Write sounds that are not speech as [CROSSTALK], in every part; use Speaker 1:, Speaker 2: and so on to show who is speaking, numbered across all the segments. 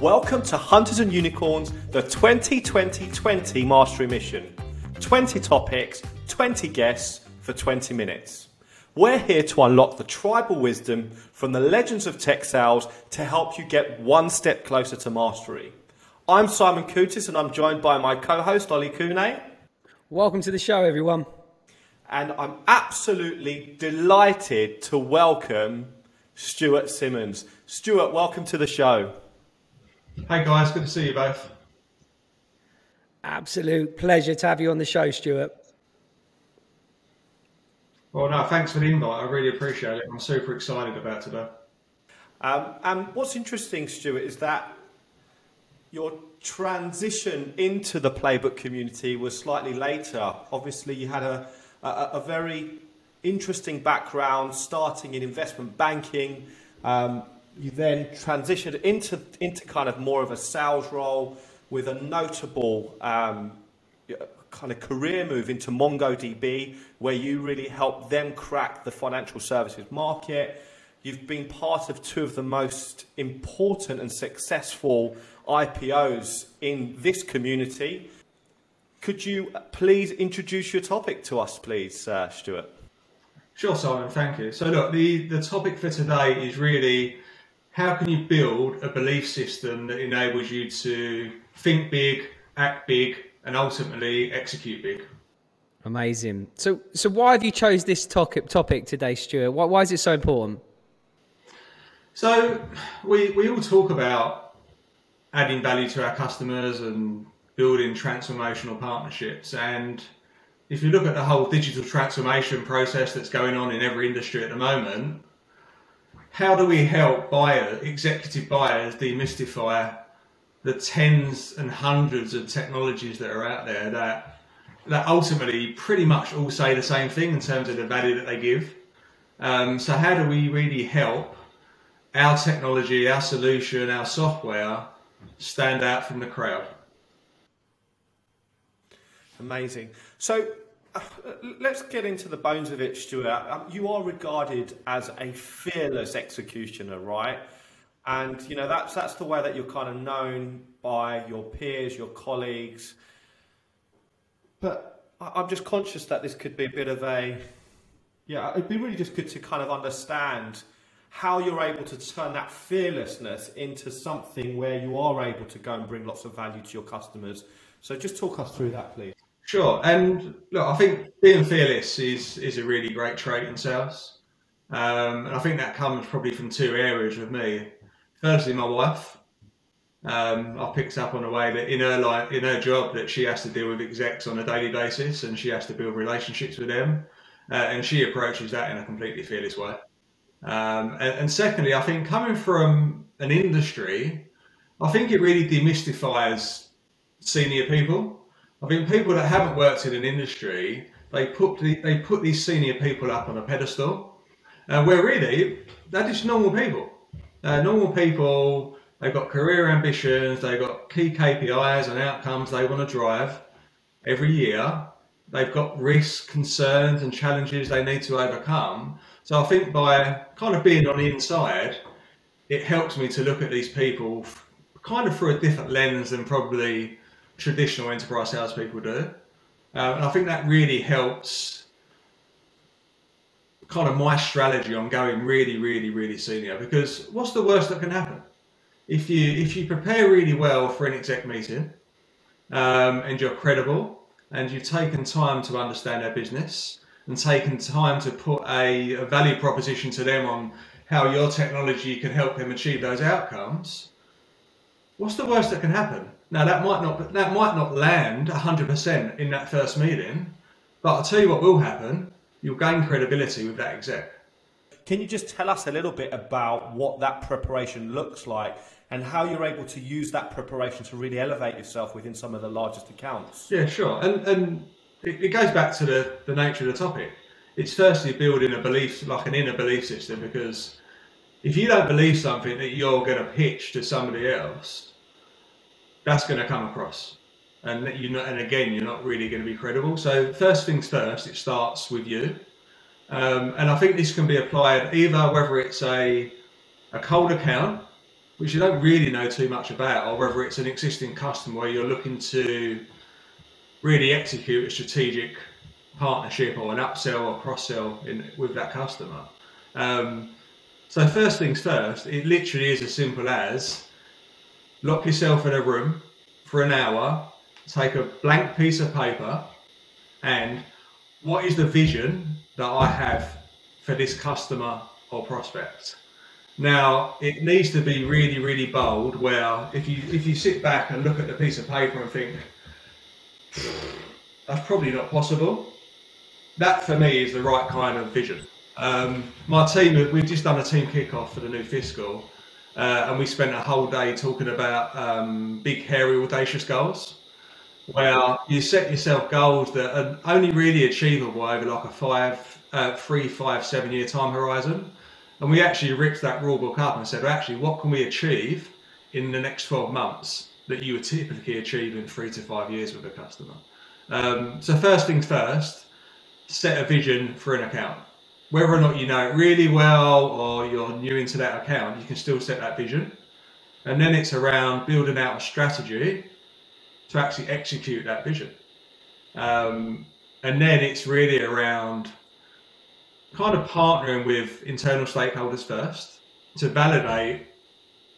Speaker 1: Welcome to Hunters and Unicorns, the 2020-20 Mastery Mission. 20 topics, 20 guests for 20 minutes. We're here to unlock the tribal wisdom from the legends of tech sales to help you get one step closer to mastery. I'm Simon Kutis and I'm joined by my co-host Ollie Kune.
Speaker 2: Welcome to the show, everyone.
Speaker 1: And I'm absolutely delighted to welcome Stuart Simmons. Stuart, welcome to the show.
Speaker 3: Hey guys, good to see you both.
Speaker 2: Absolute pleasure to have you on the show, Stuart.
Speaker 3: Well, no, thanks for the invite. I really appreciate it. I'm super excited about today.
Speaker 1: Um, and what's interesting, Stuart, is that your transition into the playbook community was slightly later. Obviously, you had a, a, a very interesting background starting in investment banking. Um, you then transitioned into, into kind of more of a sales role with a notable um, kind of career move into MongoDB, where you really helped them crack the financial services market. You've been part of two of the most important and successful IPOs in this community. Could you please introduce your topic to us, please, uh, Stuart?
Speaker 3: Sure, Simon, thank you. So, look, the, the topic for today is really how can you build a belief system that enables you to think big, act big, and ultimately execute big?
Speaker 2: Amazing. So, so why have you chose this topic topic today, Stuart? Why, why is it so important?
Speaker 3: So, we we all talk about adding value to our customers and building transformational partnerships. And if you look at the whole digital transformation process that's going on in every industry at the moment, how do we help buyers, executive buyers, demystify the tens and hundreds of technologies that are out there that that ultimately pretty much all say the same thing in terms of the value that they give. Um, so how do we really help our technology, our solution, our software stand out from the crowd.
Speaker 1: Amazing. So let's get into the bones of it, Stuart. Um, you are regarded as a fearless executioner, right? And you know that's that's the way that you're kind of known by your peers, your colleagues. But I'm just conscious that this could be a bit of a yeah. It'd be really just good to kind of understand how you're able to turn that fearlessness into something where you are able to go and bring lots of value to your customers. So just talk us through that, please.
Speaker 3: Sure. And look, I think being fearless is is a really great trait in sales. Um, and I think that comes probably from two areas with me. Firstly, my wife. Um, I picked up on the way that in her life, in her job, that she has to deal with execs on a daily basis, and she has to build relationships with them, uh, and she approaches that in a completely fearless way. Um, and, and, secondly, I think coming from an industry, I think it really demystifies senior people. I think people that haven't worked in an industry, they put the, they put these senior people up on a pedestal, uh, where really they're just normal people. Uh, normal people, they've got career ambitions, they've got key KPIs and outcomes they want to drive every year. They've got risks, concerns, and challenges they need to overcome. So I think by kind of being on the inside, it helps me to look at these people kind of through a different lens than probably traditional enterprise salespeople do. Uh, and I think that really helps kind of my strategy on going really, really, really senior. Because what's the worst that can happen? If you if you prepare really well for an exec meeting um, and you're credible and you've taken time to understand their business and taken time to put a, a value proposition to them on how your technology can help them achieve those outcomes, what's the worst that can happen? Now that might not that might not land 100% in that first meeting, but I'll tell you what will happen. You'll gain credibility with that exec.
Speaker 1: Can you just tell us a little bit about what that preparation looks like and how you're able to use that preparation to really elevate yourself within some of the largest accounts?
Speaker 3: Yeah, sure. And and it, it goes back to the, the nature of the topic. It's firstly building a belief, like an inner belief system, because if you don't believe something that you're going to pitch to somebody else, that's going to come across. And you and again, you're not really going to be credible. So first things first, it starts with you. Um, and I think this can be applied either whether it's a a cold account which you don't really know too much about, or whether it's an existing customer where you're looking to really execute a strategic partnership or an upsell or cross sell with that customer. Um, so first things first, it literally is as simple as lock yourself in a room for an hour, take a blank piece of paper, and what is the vision that I have for this customer or prospect? Now it needs to be really, really bold. Where if you if you sit back and look at the piece of paper and think that's probably not possible, that for me is the right kind of vision. Um, my team, we've just done a team kickoff for the new fiscal, uh, and we spent a whole day talking about um, big, hairy, audacious goals, where you set yourself goals that are only really achievable over like a five, uh, three, five, seven year time horizon. And we actually ripped that rule book up and said, well, actually, what can we achieve in the next 12 months that you would typically achieve in three to five years with a customer? Um, so, first things first, set a vision for an account whether or not you know it really well or you're new into that account, you can still set that vision. And then it's around building out a strategy to actually execute that vision. Um, and then it's really around kind of partnering with internal stakeholders first to validate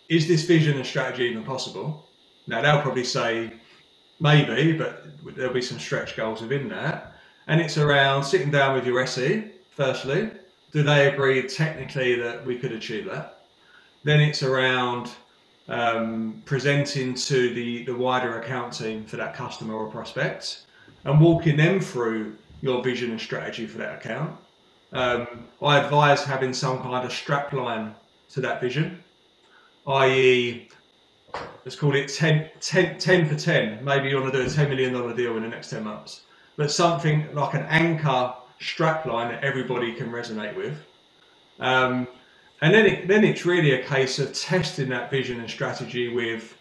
Speaker 3: is this vision and strategy even possible? Now, they'll probably say maybe, but there'll be some stretch goals within that. And it's around sitting down with your SE firstly. Do they agree technically that we could achieve that? Then it's around um, presenting to the, the wider account team for that customer or prospect and walking them through your vision and strategy for that account. Um, I advise having some kind of strap line to that vision, i.e., let's call it 10, 10, 10 for 10. Maybe you want to do a $10 million deal in the next 10 months, but something like an anchor strapline that everybody can resonate with. Um, and then, it, then it's really a case of testing that vision and strategy with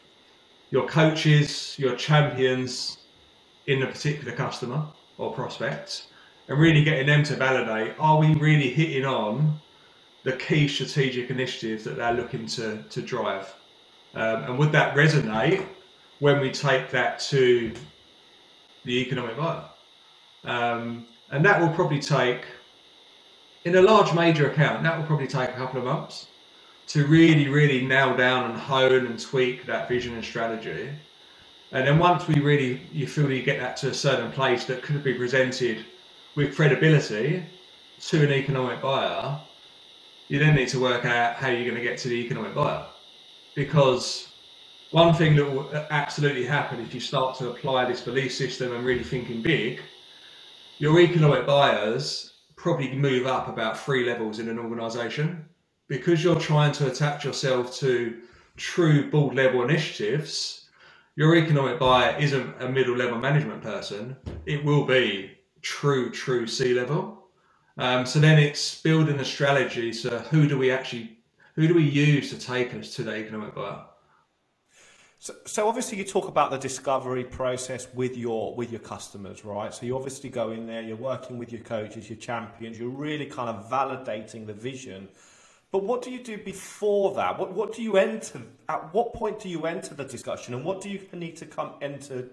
Speaker 3: your coaches, your champions in the particular customer or prospect, and really getting them to validate are we really hitting on the key strategic initiatives that they're looking to, to drive? Um, and would that resonate when we take that to the economic buyer? Um, and that will probably take, in a large major account, that will probably take a couple of months to really, really nail down and hone and tweak that vision and strategy. And then once we really, you feel you get that to a certain place that could be presented with credibility to an economic buyer, you then need to work out how you're going to get to the economic buyer. Because one thing that will absolutely happen if you start to apply this belief system and really thinking big your economic buyers probably move up about three levels in an organization. Because you're trying to attach yourself to true board level initiatives your economic buyer isn't a middle level management person. It will be true true c level. Um, so then it's building a strategy. So who do we actually who do we use to take us to the economic buyer
Speaker 1: so, so obviously you talk about the discovery process with your with your customers, right? So you obviously go in there, you're working with your coaches, your champions, you're really kind of validating the vision. But what do you do before that? What what do you enter? At what point do you enter the discussion, and what do you need to come enter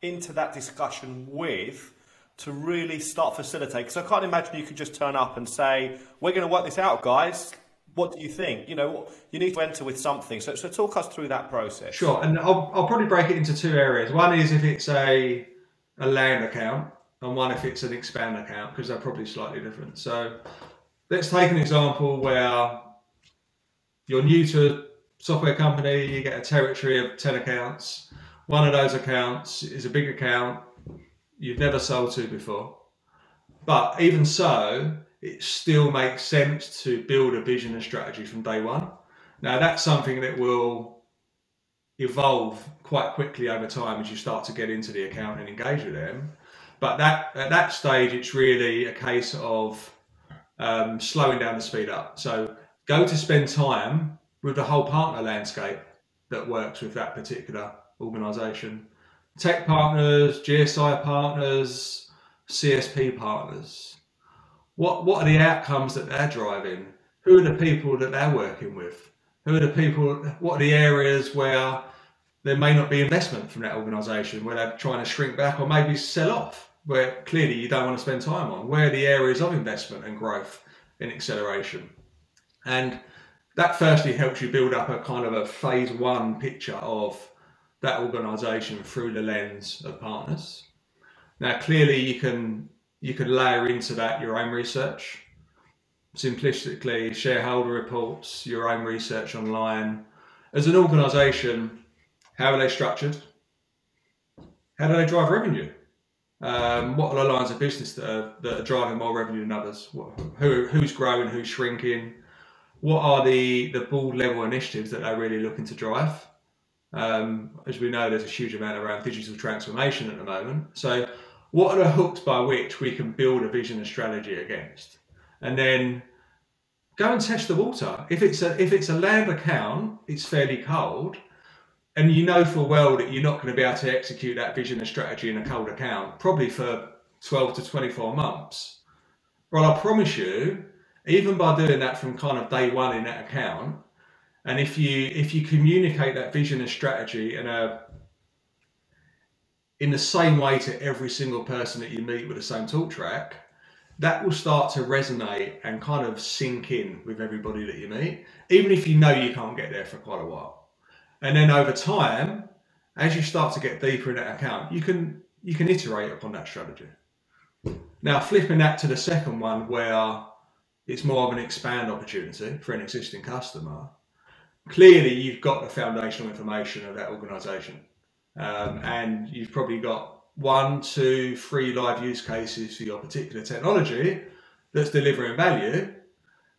Speaker 1: into that discussion with to really start facilitating? Because I can't imagine you could just turn up and say, "We're going to work this out, guys what do you think? You know, you need to enter with something. So, so talk us through that process.
Speaker 3: Sure, and I'll, I'll probably break it into two areas. One is if it's a a land account, and one if it's an expand account, because they're probably slightly different. So, let's take an example where you're new to a software company, you get a territory of ten accounts. One of those accounts is a big account you've never sold to before, but even so, it still makes sense to build a vision and strategy from day one. Now, that's something that will evolve quite quickly over time as you start to get into the account and engage with them. But that at that stage, it's really a case of um, slowing down the speed up. So go to spend time with the whole partner landscape that works with that particular organisation. Tech partners, GSI partners, CSP partners, what what are the outcomes that they're driving? Who are the people that they're working with? Who are the people? What are the areas where there may not be investment from that organisation, where they're trying to shrink back or maybe sell off, where clearly you don't want to spend time on? Where are the areas of investment and growth in acceleration? And that firstly helps you build up a kind of a phase one picture of that organisation through the lens of partners. Now, clearly, you can you can layer into that your own research. Simplistically, shareholder reports, your own research online. As an organisation, how are they structured? How do they drive revenue? Um, what are the lines of business that are, that are driving more revenue than others? What, who, who's growing? Who's shrinking? What are the, the board level initiatives that they're really looking to drive? Um, as we know, there's a huge amount around digital transformation at the moment. So, what are the hooks by which we can build a vision and strategy against? And then go and test the water. If it's a if it's a land account, it's fairly cold and you know full well that you're not going to be able to execute that vision and strategy in a cold account, probably for 12 to 24 months. Well, I promise you, even by doing that from kind of day one in that account, and if you if you communicate that vision and strategy in a in the same way to every single person that you meet with the same talk track, that will start to resonate and kind of sink in with everybody that you meet, even if you know you can't get there for quite a while. And then over time, as you start to get deeper in that account, you can you can iterate upon that strategy. Now, flipping that to the second one, where it's more of an expand opportunity for an existing customer, clearly you've got the foundational information of that organization. Um, and you've probably got one, two, three live use cases for your particular technology that's delivering value.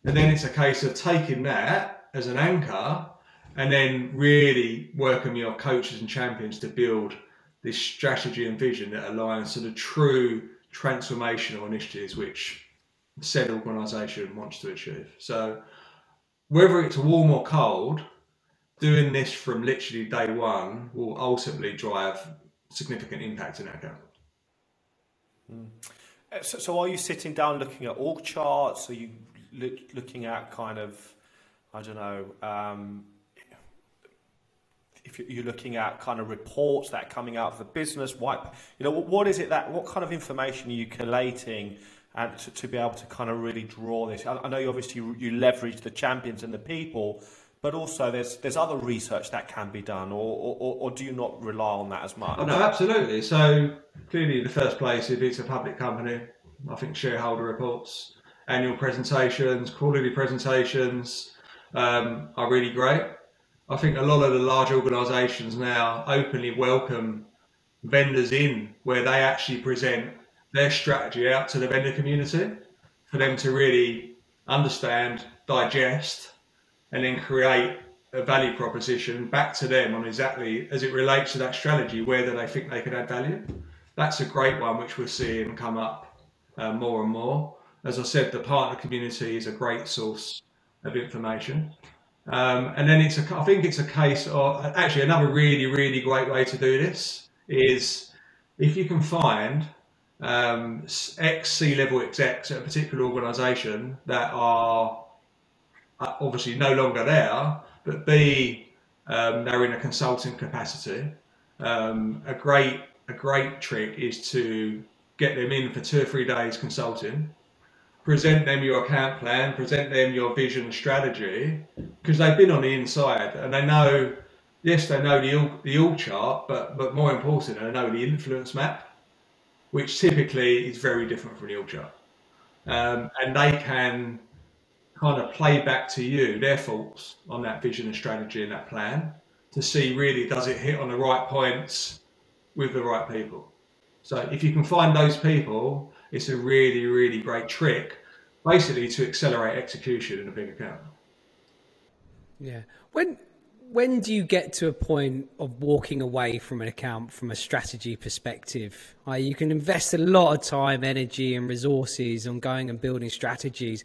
Speaker 3: And then it's a case of taking that as an anchor and then really working your coaches and champions to build this strategy and vision that aligns to the true transformational initiatives which said organisation wants to achieve. So whether it's warm or cold, doing this from literally day one will ultimately drive significant impact in our account.
Speaker 1: Mm. So, so, are you sitting down looking at org charts? Are you looking at kind of, I don't know, um, if you're looking at kind of reports that are coming out of the business, what you know, what is it that what kind of information are you collating and to, to be able to kind of really draw this? I, I know you obviously you leverage the champions and the people, but also there's there's other research that can be done, or or, or do you not rely on that as much?
Speaker 3: Oh, no, absolutely. So clearly, in the first place, if it's a public company, I think shareholder reports, annual presentations, quarterly presentations um, are really great. I think a lot of the large organisations now openly welcome vendors in where they actually present their strategy out to the vendor community for them to really understand, digest, and then create a value proposition back to them on exactly as it relates to that strategy, whether they think they could add value. That's a great one which we're seeing come up uh, more and more. As I said, the partner community is a great source of information. Um, and then it's a, I think it's a case of actually another really, really great way to do this is if you can find um, ex C level execs at a particular organisation that are obviously no longer there, but B um, they're in a consulting capacity. Um, a great a great trick is to get them in for two or three days consulting present them your account plan, present them your vision strategy, because they've been on the inside and they know, yes, they know the org, the org chart, but but more important, they know the influence map, which typically is very different from the org chart, um, and they can kind of play back to you their thoughts on that vision and strategy and that plan to see really does it hit on the right points with the right people. So if you can find those people it's a really, really great trick, basically to accelerate execution in a big account.
Speaker 2: Yeah. When when do you get to a point of walking away from an account from a strategy perspective? you can invest a lot of time, energy, and resources on going and building strategies.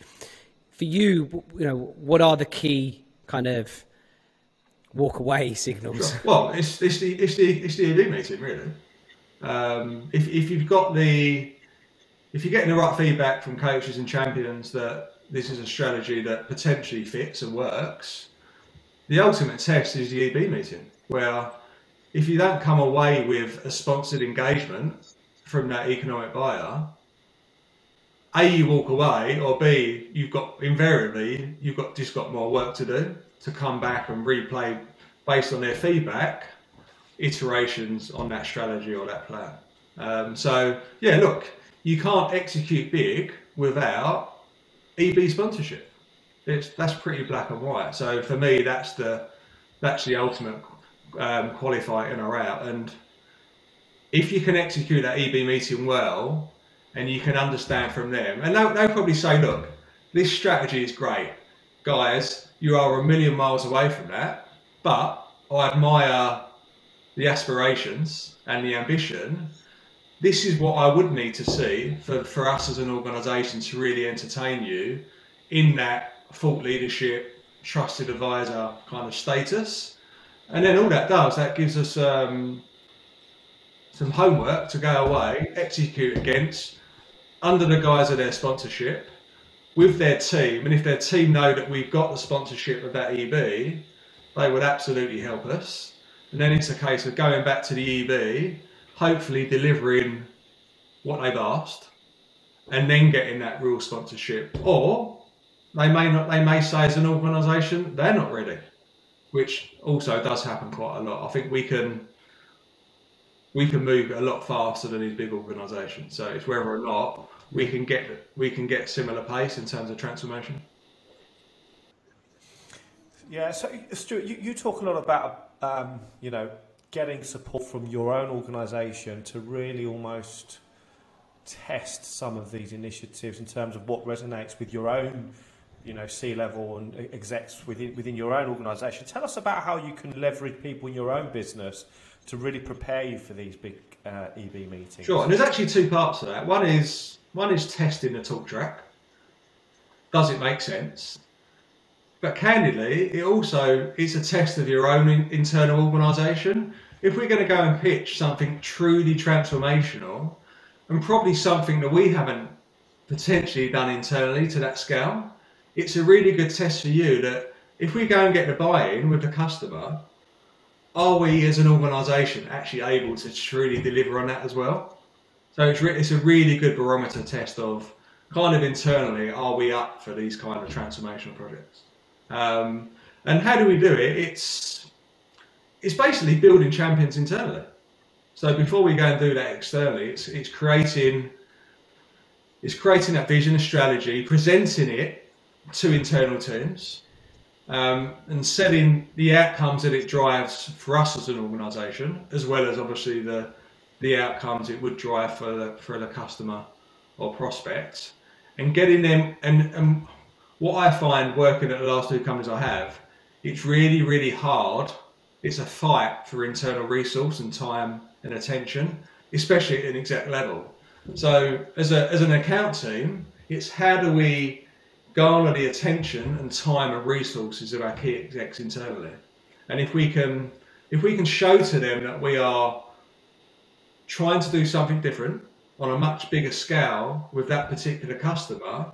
Speaker 2: For you, you know, what are the key kind of walk away signals?
Speaker 3: Sure. Well, it's, it's the it's the it's the meeting really. Um, if if you've got the if you're getting the right feedback from coaches and champions that this is a strategy that potentially fits and works, the ultimate test is the EB meeting, where if you don't come away with a sponsored engagement from that economic buyer, a you walk away, or b you've got invariably you've got just got more work to do to come back and replay based on their feedback iterations on that strategy or that plan. Um, so yeah, look, you can't execute big without EB sponsorship. It's that's pretty black and white. So for me, that's the that's the ultimate um, qualify in or out. And if you can execute that EB meeting well, and you can understand from them, and they'll, they'll probably say, look, this strategy is great, guys. You are a million miles away from that, but I admire the aspirations and the ambition. This is what I would need to see for, for us as an organisation to really entertain you in that thought leadership, trusted advisor kind of status. And then all that does, that gives us um, some homework to go away, execute against under the guise of their sponsorship with their team. And if their team know that we've got the sponsorship of that EB, they would absolutely help us. And then it's a case of going back to the EB, hopefully delivering what they've asked, and then getting that real sponsorship. Or they may not. They may say as an organisation they're not ready, which also does happen quite a lot. I think we can we can move a lot faster than these big organisations. So it's whether or not we can get we can get similar pace in terms of transformation.
Speaker 1: Yeah, so Stuart, you, you talk a lot about um, you know getting support from your own organisation to really almost test some of these initiatives in terms of what resonates with your own you know C-level and execs within within your own organisation. Tell us about how you can leverage people in your own business to really prepare you for these big uh, EB meetings.
Speaker 3: Sure, and there's actually two parts to that. One is one is testing the talk track. Does it make sense? But candidly, it also is a test of your own in, internal organisation. If we're going to go and pitch something truly transformational, and probably something that we haven't potentially done internally to that scale, it's a really good test for you that if we go and get the buy-in with the customer, are we as an organisation actually able to truly deliver on that as well? So it's, re- it's a really good barometer test of kind of internally, are we up for these kind of transformational projects? Um, and how do we do it? It's it's basically building champions internally. So before we go and do that externally, it's it's creating it's creating that vision, a strategy, presenting it to internal teams, um, and setting the outcomes that it drives for us as an organisation, as well as obviously the the outcomes it would drive for the for the customer or prospect, and getting them and and what I find working at the last two companies I have, it's really, really hard. It's a fight for internal resource and time and attention, especially at an exec level. So as a as an account team, it's how do we garner the attention and time and resources of our key execs internally. And if we can if we can show to them that we are trying to do something different on a much bigger scale with that particular customer,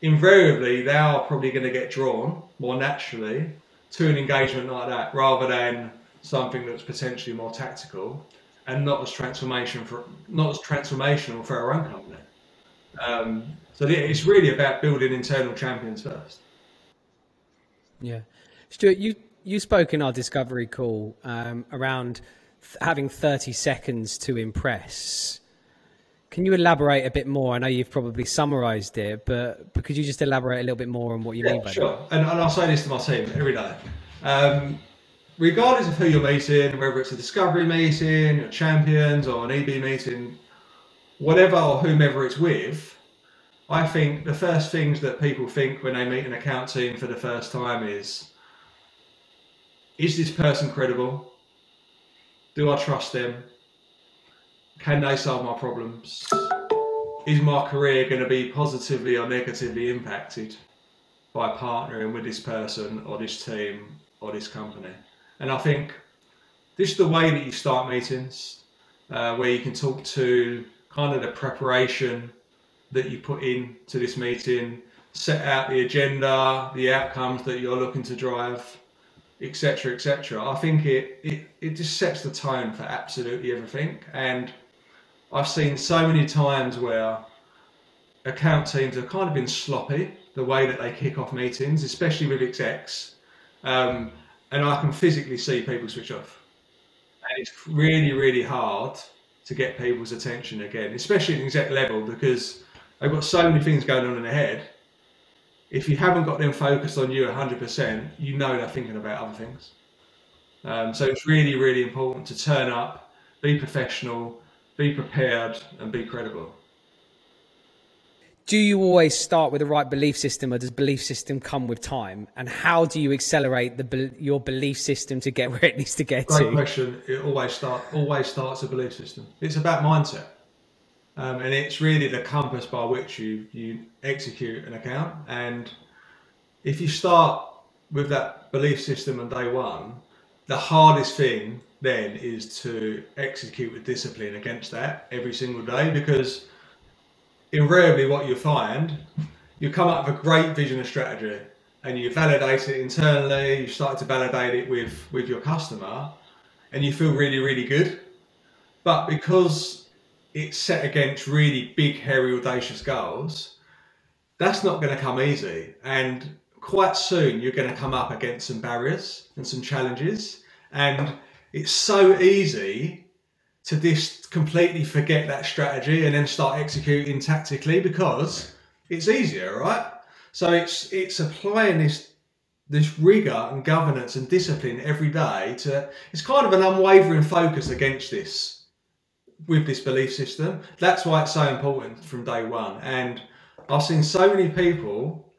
Speaker 3: invariably they are probably going to get drawn more naturally to an engagement like that rather than something that's potentially more tactical and not as transformation for not as transformational for our own company. Um, so it's really about building internal champions first.
Speaker 2: Yeah, Stuart, you you spoke in our discovery call um, around th- having thirty seconds to impress. Can you elaborate a bit more? I know you've probably summarised it, but, but could you just elaborate a little bit more on what you
Speaker 3: yeah,
Speaker 2: mean by
Speaker 3: sure.
Speaker 2: that?
Speaker 3: Sure, and, and, I'll say this to my team every day. Um, regardless of who you're meeting, whether it's a discovery meeting, your champions, or an EB meeting, whatever or whomever it's with, I think the first things that people think when they meet an account team for the first time is is this person credible? Do I trust them? Can they solve my problems? Is my career going to be positively or negatively impacted by partnering with this person or this team or this company? And I think this is the way that you start meetings, uh, where you can talk to kind of the preparation that you put in to this meeting, set out the agenda, the outcomes that you're looking to drive, etc., etc. I think it, it it just sets the tone for absolutely everything. And I've seen so many times where account teams have kind of been sloppy the way that they kick off meetings, especially with execs. Um, and I can physically see people switch off. And it's really, really hard to get people's attention again, especially at the exec level, because they've got so many things going on in their head. If you haven't got them focused on you 100%, you know they're thinking about other things. Um, so it's really, really important to turn up, be professional, be prepared, and be credible
Speaker 2: do you always start with the right belief system or does belief system come with time? And how do you accelerate the your belief system to get [LAUGHS] where it needs to get
Speaker 3: Great
Speaker 2: to?
Speaker 3: question. It always start always starts a belief system. It's about mindset. Um, and it's really the compass by which you you execute an account. And if you start with that belief system on day one the hardest thing then is to execute with discipline against that every single day because invariably what you find, you come up with a great vision and strategy and you validate it internally, you start to validate it with, with your customer and you feel really, really good. But because it's set against really big, hairy, audacious goals, that's not going to come easy. And quite soon you're going to come up against some barriers and some challenges. And it's so easy to just completely forget that strategy and then start executing tactically because it's easier, right? So it's it's applying this this rigor and governance and discipline every day to it's kind of an unwavering focus against this with this belief system. That's why it's so important from day one. And I've seen so many people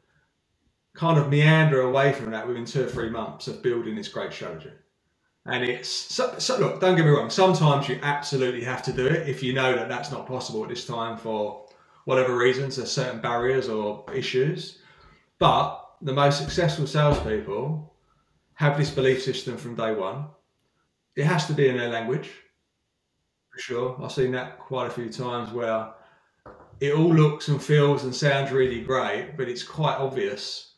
Speaker 3: kind of meander away from that within two or three months of building this great strategy. And it's so, so, look, don't get me wrong. Sometimes you absolutely have to do it if you know that that's not possible at this time for whatever reasons. There's certain barriers or issues. But the most successful salespeople have this belief system from day one. It has to be in their language, for sure. I've seen that quite a few times where it all looks and feels and sounds really great, but it's quite obvious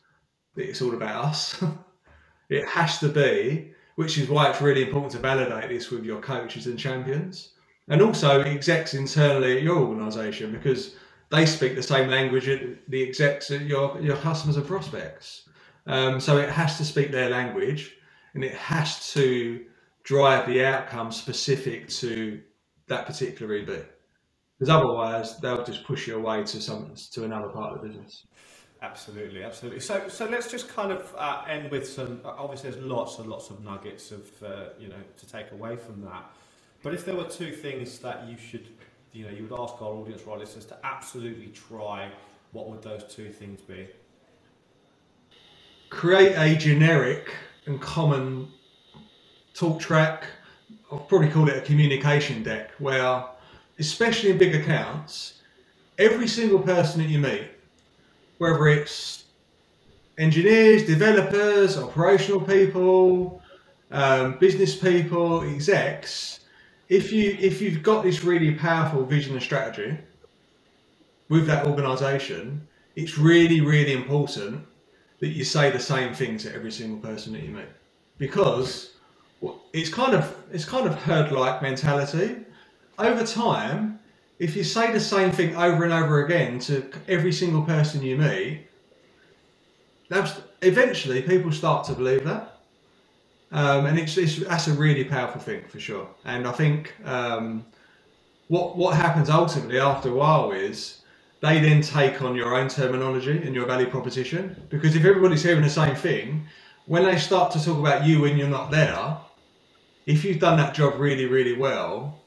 Speaker 3: that it's all about us. [LAUGHS] it has to be which is why it's really important to validate this with your coaches and champions and also execs internally at your organization because they speak the same language at the execs at your, your customers and prospects. Um, so it has to speak their language and it has to drive the outcome specific to that particular EB. Because otherwise they'll just push you away to some to another part of the business.
Speaker 1: Absolutely, absolutely. So, so let's just kind of uh, end with some. Obviously, there's lots and lots of nuggets of uh, you know to take away from that. But if there were two things that you should, you know, you would ask our audience, our listeners, to absolutely try, what would those two things be?
Speaker 3: Create a generic and common talk track. I'll probably call it a communication deck, where, especially in big accounts, every single person that you meet whether it's engineers, developers, operational people, um, business people, execs, if you if you've got this really powerful vision and strategy with that organisation, it's really really important that you say the same thing to every single person that you meet because it's kind of it's kind of herd like mentality. Over time, if you say the same thing over and over again to every single person you meet, that's eventually people start to believe that. Um, and it's, it's, that's a really powerful thing for sure. And I think um, what what happens ultimately after a while is they then take on your own terminology and your value proposition because if everybody's hearing the same thing, when they start to talk about you when you're not there, if you've done that job really really well,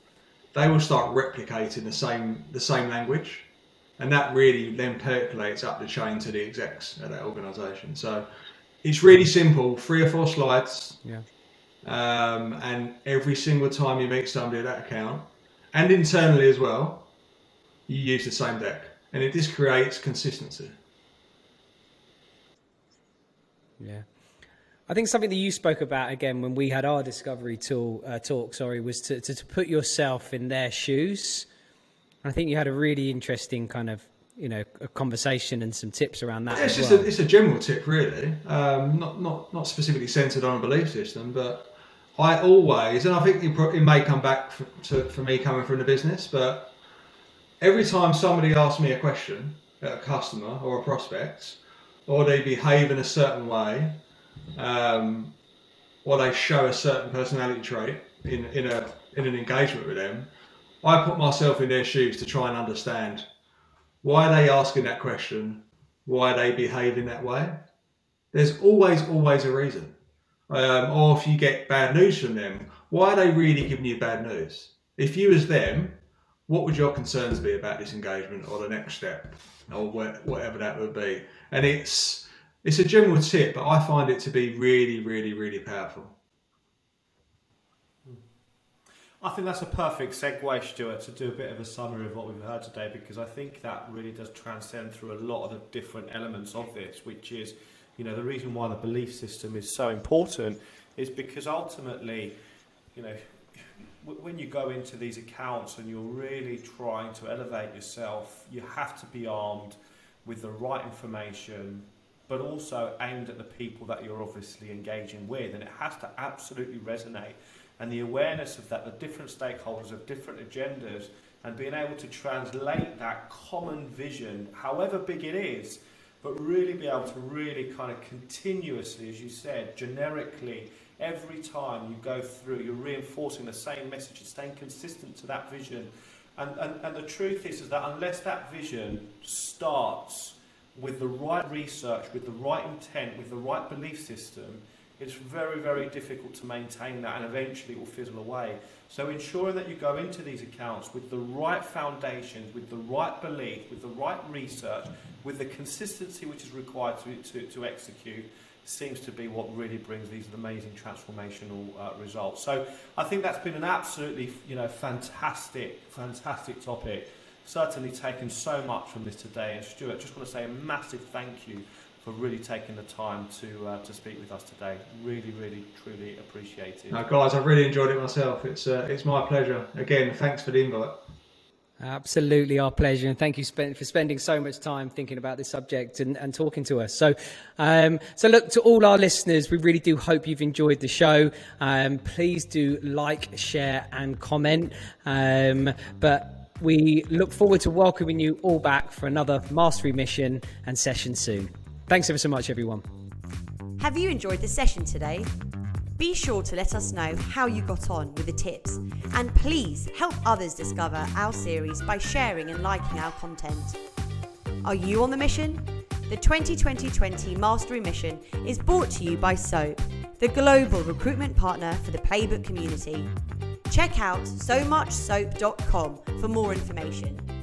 Speaker 3: they will start replicating the same the same language, and that really then percolates up the chain to the execs at that organisation. So it's really simple: three or four slides.
Speaker 2: Yeah.
Speaker 3: Um, and every single time you meet somebody at that account, and internally as well, you use the same deck, and it just creates consistency.
Speaker 2: Yeah. I think something that you spoke about again when we had our discovery tool uh, talk, sorry, was to, to, to, put yourself in their shoes. I think you had a really interesting kind of you know a conversation and some tips around that.
Speaker 3: It's just
Speaker 2: well.
Speaker 3: a, it's a general tip, really. Um, not not not specifically centered on a belief system, but I always, and I think it may come back for, to, for me coming from the business, but every time somebody asks me a question, a customer or a prospect, or they behave in a certain way, um, or they show a certain personality trait in, in a in an engagement with them, I put myself in their shoes to try and understand why are they asking that question, why are they behave in that way. There's always always a reason. Um, or if you get bad news from them, why are they really giving you bad news? If you was them, what would your concerns be about this engagement or the next step or wh- whatever that would be? And it's it's a general tip, but I find it to be really, really, really powerful. Hmm.
Speaker 1: I think that's a perfect segue, Stuart, to do a bit of a summary of what we've heard today because I think that really does transcend through a lot of the different elements of this, which is, you know, the reason why the belief system is so important is because ultimately, you know, when you go into these accounts and you're really trying to elevate yourself, you have to be armed with the right information, but also aimed at the people that you're obviously engaging with, and it has to absolutely resonate and the awareness of that, the different stakeholders of different agendas, and being able to translate that common vision, however big it is, but really be able to really kind of continuously, as you said, generically, every time you go through, you're reinforcing the same message staying consistent to that vision. And, and, and the truth is, is that unless that vision starts with the right research, with the right intent, with the right belief system, it's very, very difficult to maintain that and eventually it will fizzle away. So ensuring that you go into these accounts with the right foundations, with the right belief, with the right research, with the consistency which is required to, to, to execute seems to be what really brings these amazing transformational uh, results. So I think that's been an absolutely, you know, fantastic, fantastic topic. Certainly taken so much from this today. And Stuart, just want to say a massive thank you for really taking the time to uh, to speak with us today. Really, really, truly appreciate it.
Speaker 3: Now, guys, I've really enjoyed it myself. It's uh, it's my pleasure. Again, thanks for the invite.
Speaker 2: Absolutely, our pleasure, and thank you for spending so much time thinking about this subject and, and talking to us. So, um, so look to all our listeners. We really do hope you've enjoyed the show. Um, please do like, share, and comment. Um, but we look forward to welcoming you all back for another mastery mission and session soon. Thanks ever so much, everyone.
Speaker 4: Have you enjoyed the session today? Be sure to let us know how you got on with the tips, and please help others discover our series by sharing and liking our content. Are you on the mission? The 2020 Mastery Mission is brought to you by SOAP, the global recruitment partner for the Playbook community. Check out so muchsoap.com for more information.